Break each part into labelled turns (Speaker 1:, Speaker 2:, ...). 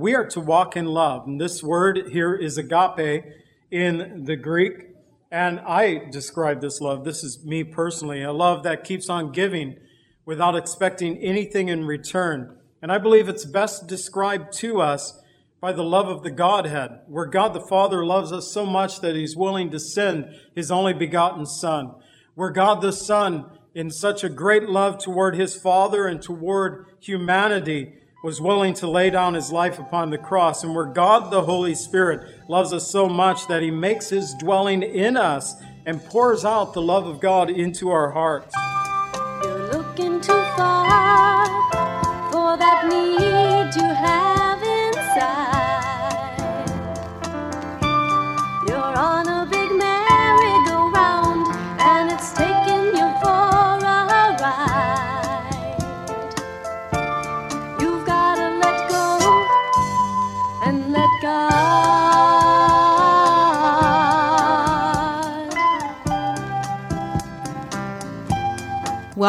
Speaker 1: We are to walk in love. And this word here is agape in the Greek. And I describe this love. This is me personally a love that keeps on giving without expecting anything in return. And I believe it's best described to us by the love of the Godhead, where God the Father loves us so much that he's willing to send his only begotten Son, where God the Son, in such a great love toward his Father and toward humanity, was willing to lay down his life upon the cross, and where God the Holy Spirit loves us so much that he makes his dwelling in us and pours out the love of God into our hearts.
Speaker 2: You're looking too far for that need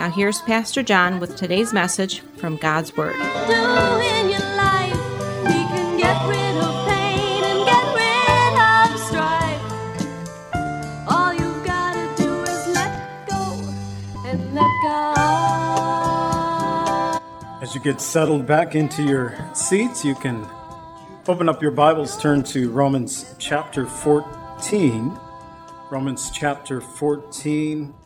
Speaker 3: Now, here's Pastor John with today's message from God's Word.
Speaker 2: do in your life. We can get rid of pain and get rid of strife. All you've gotta do is let go and let God.
Speaker 1: As you get settled back into your seats, you can open up your Bibles, turn to Romans chapter 14. Romans chapter 14.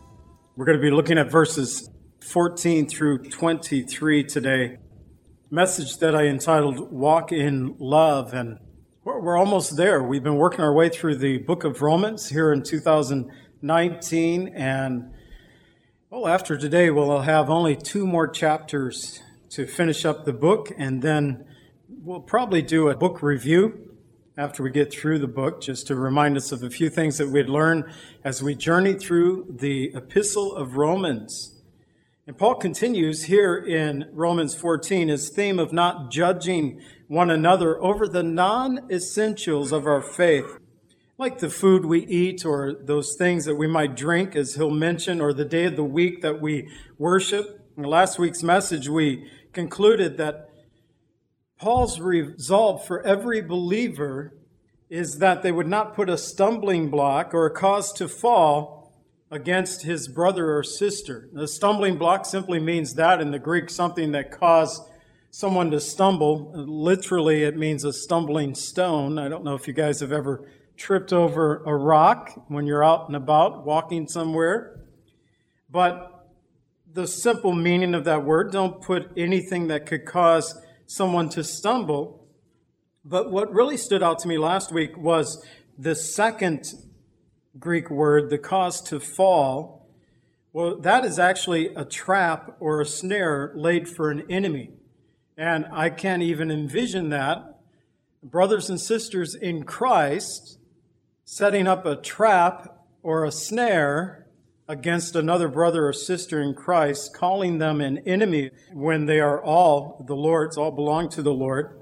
Speaker 1: We're going to be looking at verses 14 through 23 today. Message that I entitled Walk in Love. And we're almost there. We've been working our way through the book of Romans here in 2019. And well, after today, we'll have only two more chapters to finish up the book, and then we'll probably do a book review after we get through the book, just to remind us of a few things that we'd learn as we journey through the epistle of Romans. And Paul continues here in Romans 14 his theme of not judging one another over the non essentials of our faith like the food we eat or those things that we might drink, as he'll mention, or the day of the week that we worship. In last week's message, we concluded that Paul's resolve for every believer is that they would not put a stumbling block or a cause to fall against his brother or sister. The stumbling block simply means that in the Greek, something that caused someone to stumble. Literally, it means a stumbling stone. I don't know if you guys have ever tripped over a rock when you're out and about walking somewhere. But the simple meaning of that word, don't put anything that could cause someone to stumble. But what really stood out to me last week was the second Greek word, the cause to fall. Well, that is actually a trap or a snare laid for an enemy. And I can't even envision that. Brothers and sisters in Christ setting up a trap or a snare against another brother or sister in Christ, calling them an enemy when they are all the Lord's, all belong to the Lord.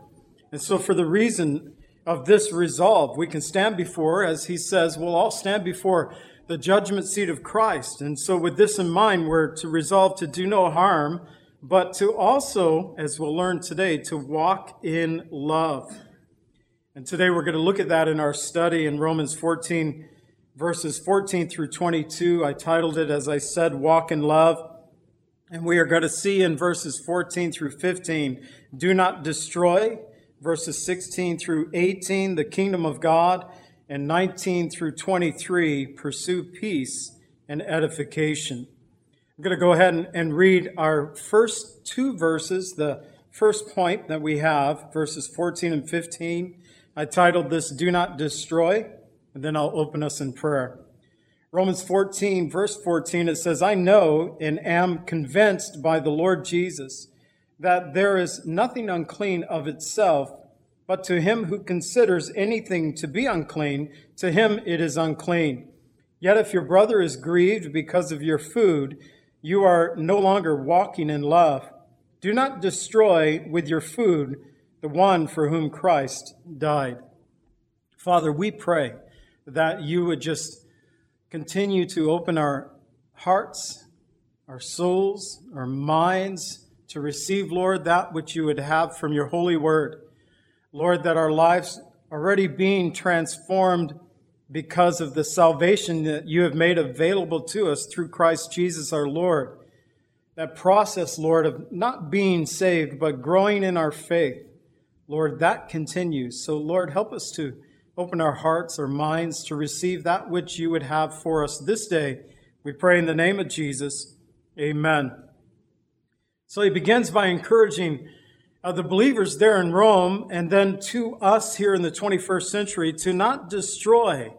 Speaker 1: And so, for the reason of this resolve, we can stand before, as he says, we'll all stand before the judgment seat of Christ. And so, with this in mind, we're to resolve to do no harm, but to also, as we'll learn today, to walk in love. And today we're going to look at that in our study in Romans 14, verses 14 through 22. I titled it, as I said, Walk in Love. And we are going to see in verses 14 through 15, do not destroy. Verses 16 through 18, the kingdom of God. And 19 through 23, pursue peace and edification. I'm going to go ahead and, and read our first two verses, the first point that we have, verses 14 and 15. I titled this, Do Not Destroy, and then I'll open us in prayer. Romans 14, verse 14, it says, I know and am convinced by the Lord Jesus that there is nothing unclean of itself, But to him who considers anything to be unclean, to him it is unclean. Yet if your brother is grieved because of your food, you are no longer walking in love. Do not destroy with your food the one for whom Christ died. Father, we pray that you would just continue to open our hearts, our souls, our minds to receive, Lord, that which you would have from your holy word. Lord, that our lives already being transformed because of the salvation that you have made available to us through Christ Jesus our Lord. That process, Lord, of not being saved, but growing in our faith, Lord, that continues. So, Lord, help us to open our hearts, our minds to receive that which you would have for us this day. We pray in the name of Jesus. Amen. So he begins by encouraging uh, the believers there in Rome and then to us here in the 21st century to not destroy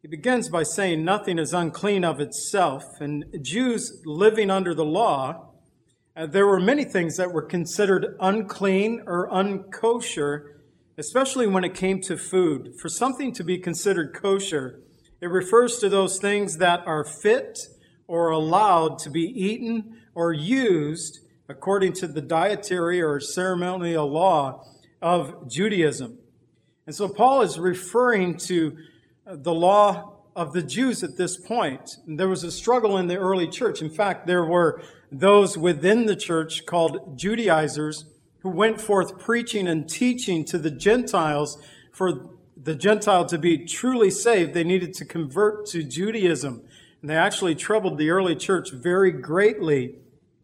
Speaker 1: he begins by saying nothing is unclean of itself. And Jews living under the law, uh, there were many things that were considered unclean or unkosher, especially when it came to food. For something to be considered kosher, it refers to those things that are fit or allowed to be eaten or used according to the dietary or ceremonial law of Judaism. And so Paul is referring to uh, the law of the Jews at this point. There was a struggle in the early church. In fact, there were those within the church called Judaizers who went forth preaching and teaching to the Gentiles for the Gentile to be truly saved, they needed to convert to Judaism. And they actually troubled the early church very greatly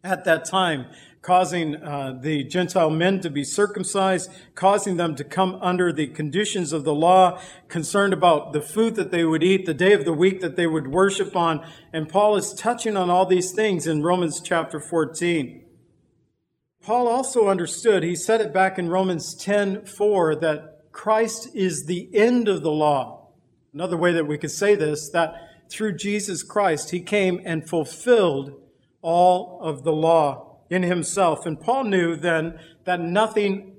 Speaker 1: at that time causing uh, the Gentile men to be circumcised, causing them to come under the conditions of the law, concerned about the food that they would eat, the day of the week that they would worship on. And Paul is touching on all these things in Romans chapter 14. Paul also understood, he said it back in Romans 10 4, that Christ is the end of the law. Another way that we could say this, that through Jesus Christ, he came and fulfilled all of the law in himself. And Paul knew then that nothing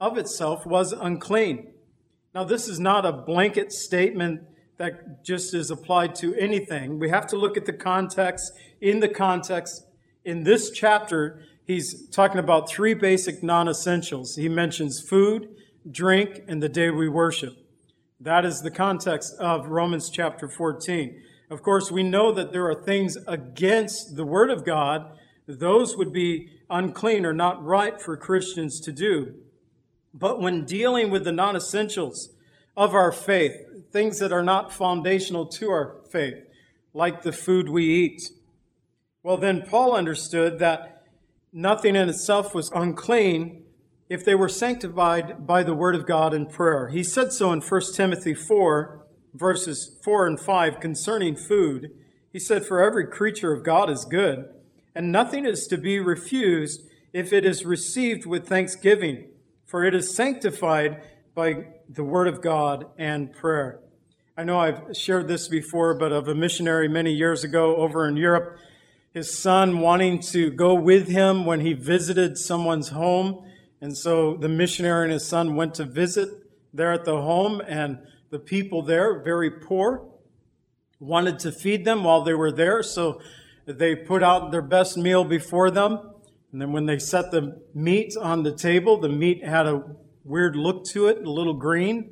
Speaker 1: of itself was unclean. Now, this is not a blanket statement that just is applied to anything. We have to look at the context. In the context, in this chapter, he's talking about three basic non essentials. He mentions food, drink, and the day we worship. That is the context of Romans chapter 14. Of course, we know that there are things against the Word of God those would be unclean or not right for Christians to do. But when dealing with the non essentials of our faith, things that are not foundational to our faith, like the food we eat, well, then Paul understood that nothing in itself was unclean if they were sanctified by the word of God and prayer. He said so in 1 Timothy 4, verses 4 and 5 concerning food. He said, For every creature of God is good and nothing is to be refused if it is received with thanksgiving, for it is sanctified by the word of God and prayer. I know I've shared this before, but of a missionary many years ago over in Europe, his son wanting to go with him when he visited someone's home. And so the missionary and his son went to visit there at the home, and the people there, very poor, wanted to feed them while they were there. So they put out their best meal before them. And then when they set the meat on the table, the meat had a weird look to it, a little green.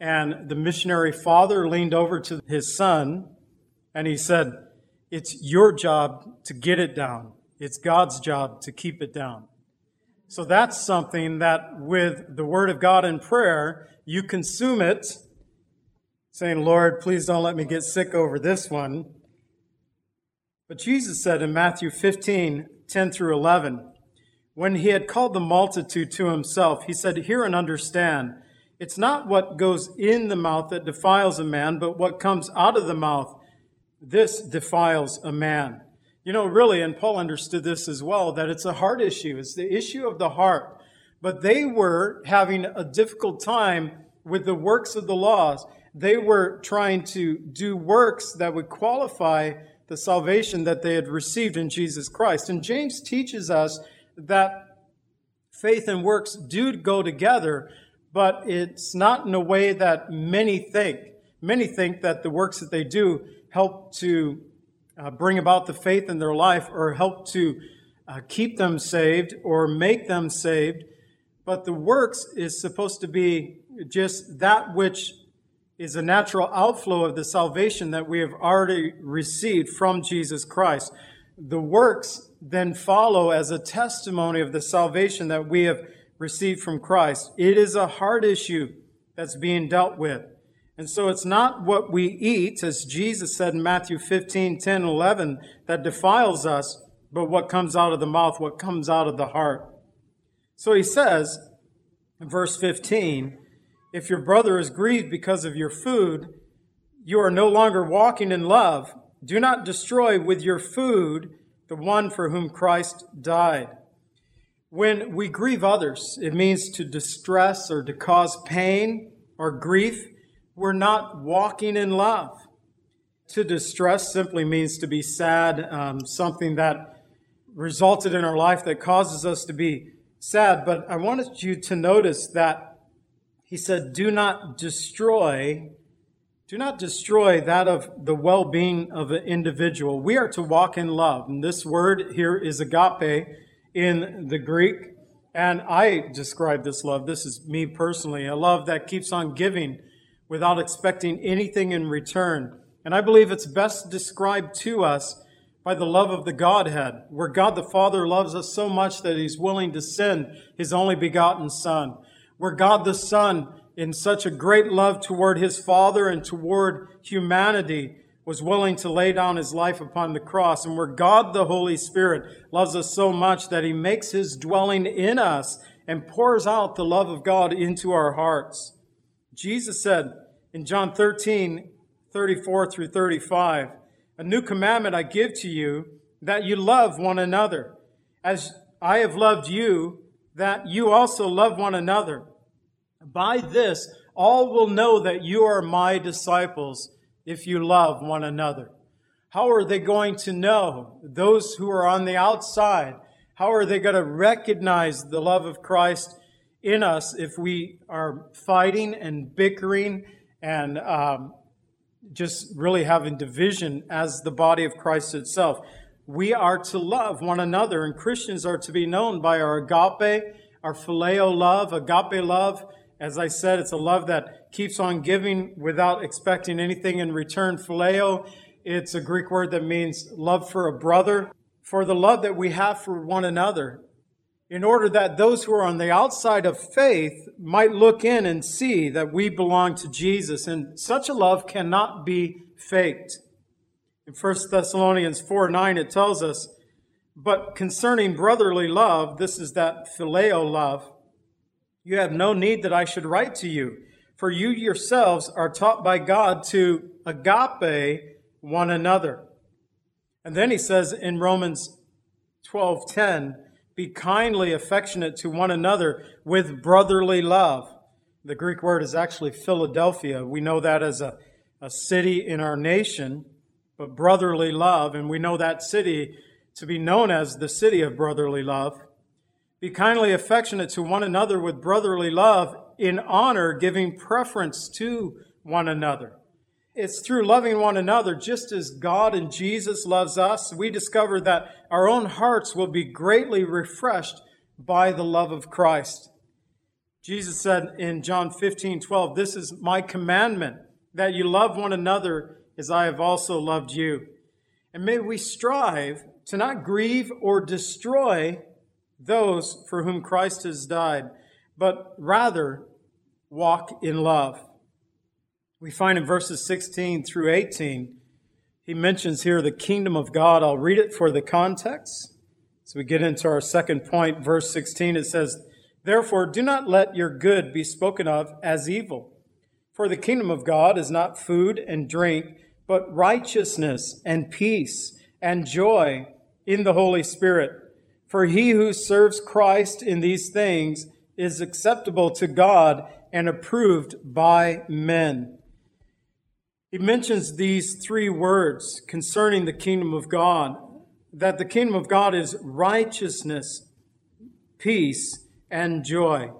Speaker 1: And the missionary father leaned over to his son and he said, It's your job to get it down. It's God's job to keep it down. So that's something that with the Word of God and prayer, you consume it, saying, Lord, please don't let me get sick over this one. But Jesus said in Matthew 15, 10 through 11, when he had called the multitude to himself, he said, Hear and understand. It's not what goes in the mouth that defiles a man, but what comes out of the mouth. This defiles a man. You know, really, and Paul understood this as well, that it's a heart issue. It's the issue of the heart. But they were having a difficult time with the works of the laws. They were trying to do works that would qualify the salvation that they had received in Jesus Christ. And James teaches us that faith and works do go together, but it's not in a way that many think. Many think that the works that they do help to uh, bring about the faith in their life or help to uh, keep them saved or make them saved. But the works is supposed to be just that which is a natural outflow of the salvation that we have already received from Jesus Christ. The works then follow as a testimony of the salvation that we have received from Christ. It is a heart issue that's being dealt with. And so it's not what we eat, as Jesus said in Matthew 15, 10, 11, that defiles us, but what comes out of the mouth, what comes out of the heart. So he says, in verse 15, if your brother is grieved because of your food, you are no longer walking in love. Do not destroy with your food the one for whom Christ died. When we grieve others, it means to distress or to cause pain or grief. We're not walking in love. To distress simply means to be sad, um, something that resulted in our life that causes us to be sad. But I wanted you to notice that he said, Do not destroy, do not destroy that of the well being of an individual. We are to walk in love. And this word here is agape in the Greek. And I describe this love. This is me personally a love that keeps on giving without expecting anything in return. And I believe it's best described to us by the love of the Godhead, where God the Father loves us so much that he's willing to send his only begotten Son, where God the Son, in such a great love toward his Father and toward humanity, was willing to lay down his life upon the cross, and where God the Holy Spirit loves us so much that he makes his dwelling in us and pours out the love of God into our hearts. Jesus said in John 13, 34 through 35, A new commandment I give to you, that you love one another. As I have loved you, that you also love one another. By this, all will know that you are my disciples if you love one another? How are they going to know those who are on the outside? How are they going to recognize the love of Christ in us if we are fighting and bickering and um, just really having division as the body of Christ itself? We are to love one another, and Christians are to be known by our agape, our phileo love. Agape love, as I said, it's a love that keeps on giving without expecting anything in return. Phileo, it's a Greek word that means love for a brother, for the love that we have for one another, in order that those who are on the outside of faith might look in and see that we belong to Jesus. And such a love cannot be faked. In 1 Thessalonians 4 9, it tells us, But concerning brotherly love, this is that phileo love, you have no need that I should write to you for you yourselves are taught by God to agape one another. And then he says in Romans 12:10, be kindly affectionate to one another with brotherly love. The Greek word is actually Philadelphia. We know that as a, a city in our nation, but brotherly love, and we know that city to be known as the city of brotherly love. Be kindly affectionate to one another with brotherly love, in honor, giving preference to one another. It's through loving one another, just as God and Jesus loves us, we discover that our own hearts will be greatly refreshed by the love of Christ. Jesus said in John 15, 12, This is my commandment, that you love one another as I have also loved you. And may we strive to not grieve or destroy those for whom Christ has died but rather walk in love. We find in verses 16 through 18, he mentions here the kingdom of God. I'll read it for the context. So we get into our second point, verse 16. It says, Therefore, do not let your good be spoken of as evil. For the kingdom of God is not food and drink, but righteousness and peace and joy in the Holy Spirit. For he who serves Christ in these things is acceptable to God and approved by men. He mentions these three words concerning the kingdom of God that the kingdom of God is righteousness, peace, and joy.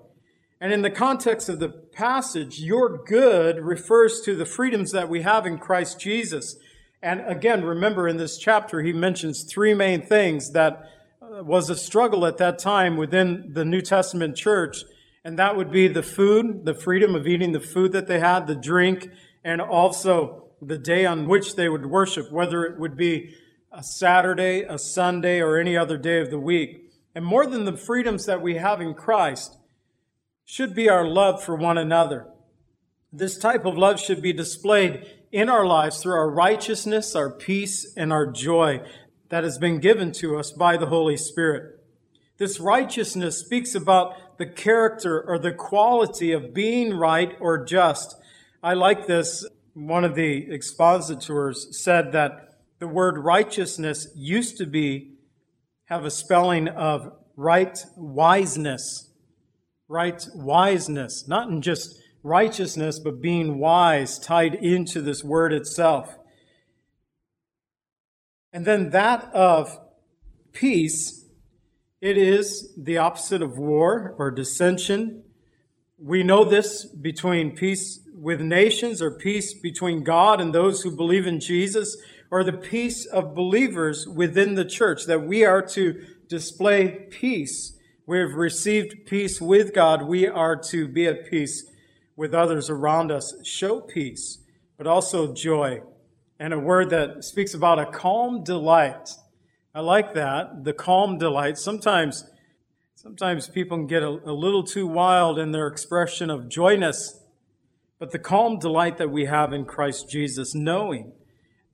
Speaker 1: And in the context of the passage, your good refers to the freedoms that we have in Christ Jesus. And again, remember in this chapter, he mentions three main things that uh, was a struggle at that time within the New Testament church. And that would be the food, the freedom of eating the food that they had, the drink, and also the day on which they would worship, whether it would be a Saturday, a Sunday, or any other day of the week. And more than the freedoms that we have in Christ, should be our love for one another. This type of love should be displayed in our lives through our righteousness, our peace, and our joy that has been given to us by the Holy Spirit. This righteousness speaks about the character or the quality of being right or just. I like this. One of the expositors said that the word righteousness used to be have a spelling of right wiseness right wiseness, not in just righteousness, but being wise tied into this word itself. And then that of peace, it is the opposite of war or dissension. We know this between peace with nations or peace between God and those who believe in Jesus or the peace of believers within the church, that we are to display peace we have received peace with God. We are to be at peace with others around us. Show peace, but also joy. And a word that speaks about a calm delight. I like that, the calm delight. Sometimes, sometimes people can get a, a little too wild in their expression of joyness, but the calm delight that we have in Christ Jesus, knowing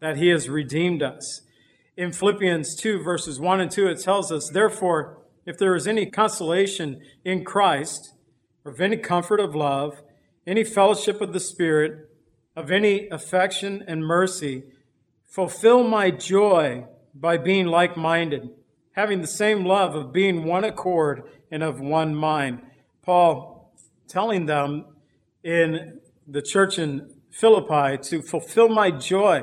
Speaker 1: that He has redeemed us. In Philippians 2, verses 1 and 2, it tells us, Therefore, if there is any consolation in Christ, or of any comfort of love, any fellowship of the Spirit, of any affection and mercy, fulfill my joy by being like minded, having the same love of being one accord and of one mind. Paul telling them in the church in Philippi to fulfill my joy.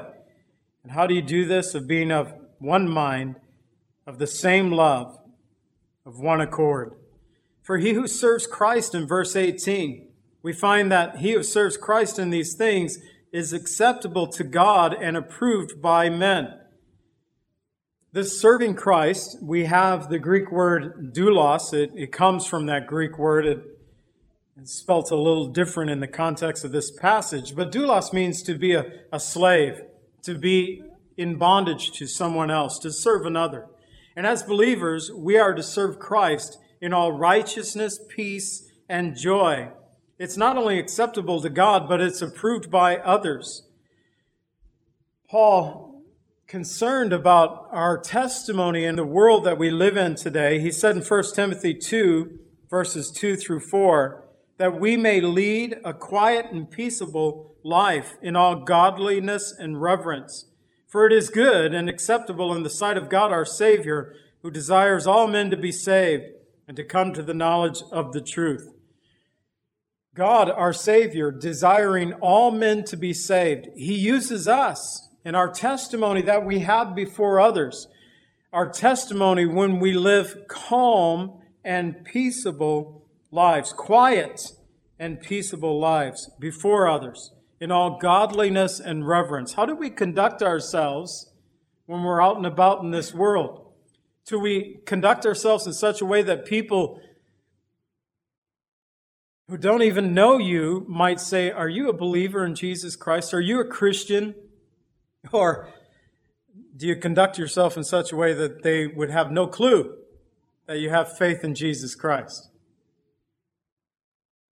Speaker 1: And how do you do this? Of being of one mind, of the same love of one accord. For he who serves Christ in verse 18, we find that he who serves Christ in these things is acceptable to God and approved by men. This serving Christ, we have the Greek word doulos. It, it comes from that Greek word. It, it's spelt a little different in the context of this passage. But doulos means to be a, a slave, to be in bondage to someone else, to serve another. And as believers, we are to serve Christ in all righteousness, peace, and joy. It's not only acceptable to God, but it's approved by others. Paul, concerned about our testimony in the world that we live in today, he said in 1 Timothy 2, verses 2 through 4, that we may lead a quiet and peaceable life in all godliness and reverence. For it is good and acceptable in the sight of God our Savior, who desires all men to be saved and to come to the knowledge of the truth. God, our Savior, desiring all men to be saved, He uses us in our testimony that we have before others. Our testimony when we live calm and peaceable lives, quiet and peaceable lives before others in all godliness and reverence. How do we conduct ourselves when we're out and about in this world? Do we conduct ourselves in such a way that people who don't even know you might say, Are you a believer in Jesus Christ? Are you a Christian? Or do you conduct yourself in such a way that they would have no clue that you have faith in Jesus Christ?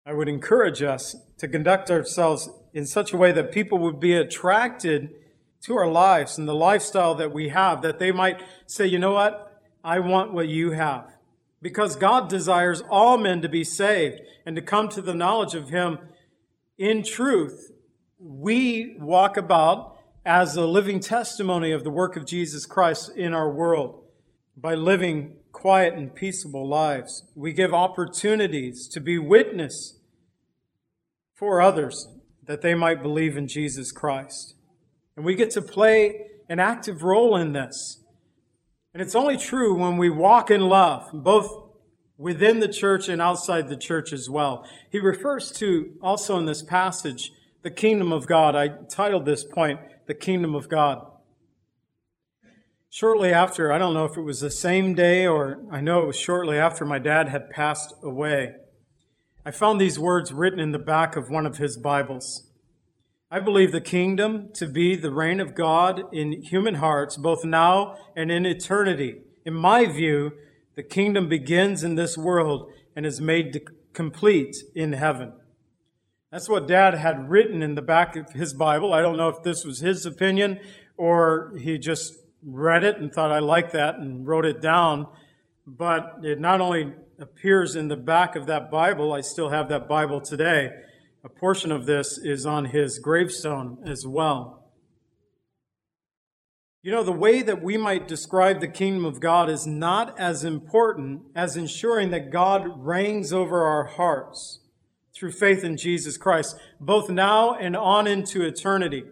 Speaker 1: I would encourage us to conduct ourselves in such a way that people would be attracted to our lives and the lifestyle that we have, that they might say, you know what? I want what you have. Because God desires all men to be saved and to come to the knowledge of Him in truth. We walk about as a living testimony of the work of Jesus Christ in our world by living quiet and peaceable lives. We give opportunities to be witness for others that they might believe in Jesus Christ. And we get to play an active role in this. And it's only true when we walk in love, both within the church and outside the church as well. He refers to also in this passage the kingdom of God. I titled this point, The Kingdom of God. Shortly after, I don't know if it was the same day or I know it was shortly after my dad had passed away, I found these words written in the back of one of his Bibles. I believe the kingdom to be the reign of God in human hearts, both now and in eternity. In my view, the kingdom begins in this world and is made complete in heaven. That's what Dad had written in the back of his Bible. I don't know if this was his opinion or he just read it and thought I like that and wrote it down. But it not only appears in the back of that Bible, I still have that Bible today. A portion of this is on his gravestone as well. You know, the way that we might describe the kingdom of God is not as important as ensuring that God reigns over our hearts through faith in Jesus Christ, both now and on into eternity.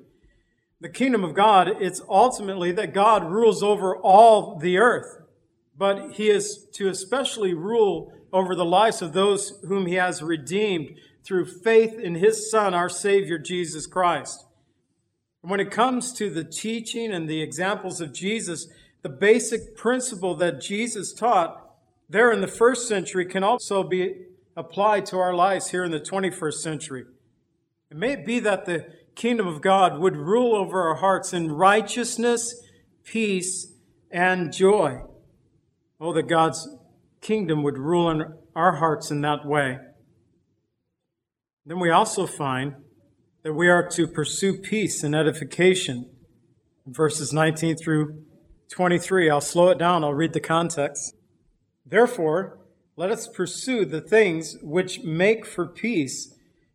Speaker 1: The kingdom of God, it's ultimately that God rules over all the earth, but he is to especially rule over the lives of those whom he has redeemed through faith in his Son, our Savior, Jesus Christ. When it comes to the teaching and the examples of Jesus, the basic principle that Jesus taught there in the first century can also be applied to our lives here in the 21st century. It may be that the kingdom of God would rule over our hearts in righteousness, peace, and joy. Oh, that God's kingdom would rule in our hearts in that way. Then we also find that we are to pursue peace and edification. Verses 19 through 23. I'll slow it down, I'll read the context. Therefore, let us pursue the things which make for peace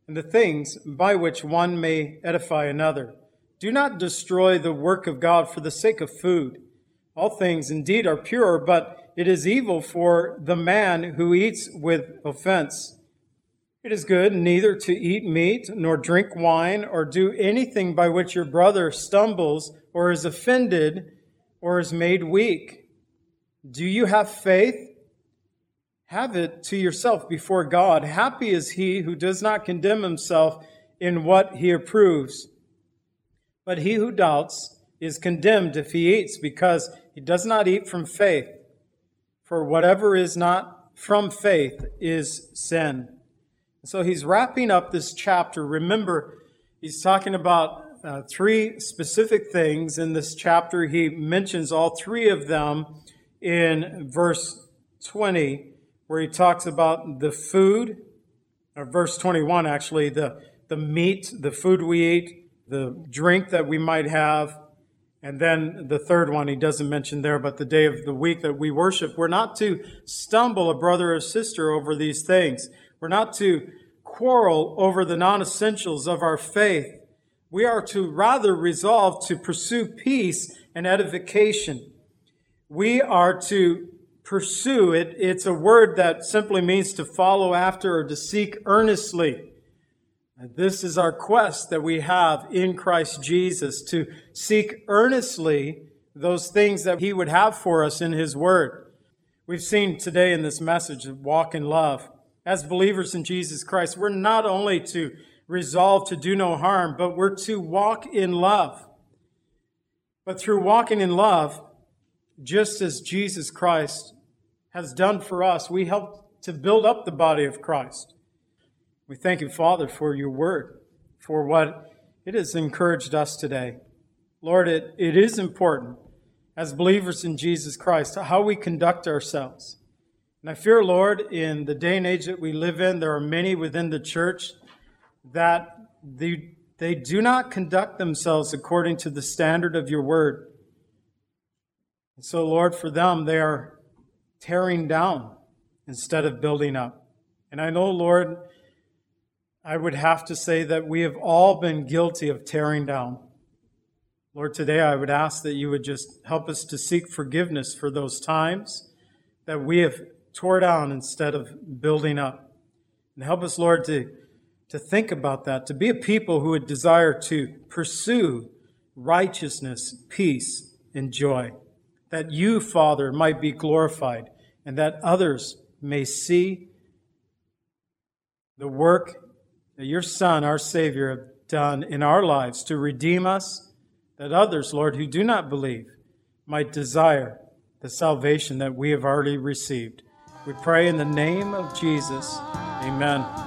Speaker 1: and the things by which one may edify another. Do not destroy the work of God for the sake of food. All things indeed are pure, but it is evil for the man who eats with offense. It is good neither to eat meat, nor drink wine, or do anything by which your brother stumbles, or is offended, or is made weak. Do you have faith? Have it to yourself before God. Happy is he who does not condemn himself in what he approves. But he who doubts is condemned if he eats, because he does not eat from faith. For whatever is not from faith is sin. So he's wrapping up this chapter. Remember, he's talking about uh, three specific things in this chapter. He mentions all three of them in verse 20, where he talks about the food, or verse 21 actually, the, the meat, the food we eat, the drink that we might have, and then the third one he doesn't mention there, but the day of the week that we worship. We're not to stumble a brother or sister over these things. We're not to quarrel over the non essentials of our faith. We are to rather resolve to pursue peace and edification. We are to pursue it. It's a word that simply means to follow after or to seek earnestly. And this is our quest that we have in Christ Jesus to seek earnestly those things that He would have for us in His Word. We've seen today in this message of walk in love as believers in Jesus Christ, we're not only to resolve to do no harm, but we're to walk in love. But through walking in love, just as Jesus Christ has done for us, we help to build up the body of Christ. We thank you, Father, for your word, for what it has encouraged us today. Lord, it, it is important as believers in Jesus Christ how we conduct ourselves. And I fear, Lord, in the day and age that we live in, there are many within the church that they, they do not conduct themselves according to the standard of your word. And so, Lord, for them, they are tearing down instead of building up. And I know, Lord, I would have to say that we have all been guilty of tearing down. Lord, today I would ask that you would just help us to seek forgiveness for those times that we have tore down instead of building up. And help us, Lord, to, to think about that, to be a people who would desire to pursue righteousness, peace, and joy. That you, Father, might be glorified and that others may see the work that your Son, our Savior, have done in our lives to redeem us, that others, Lord, who do not believe, might desire the salvation that we have already received. We pray in the name of Jesus. Amen.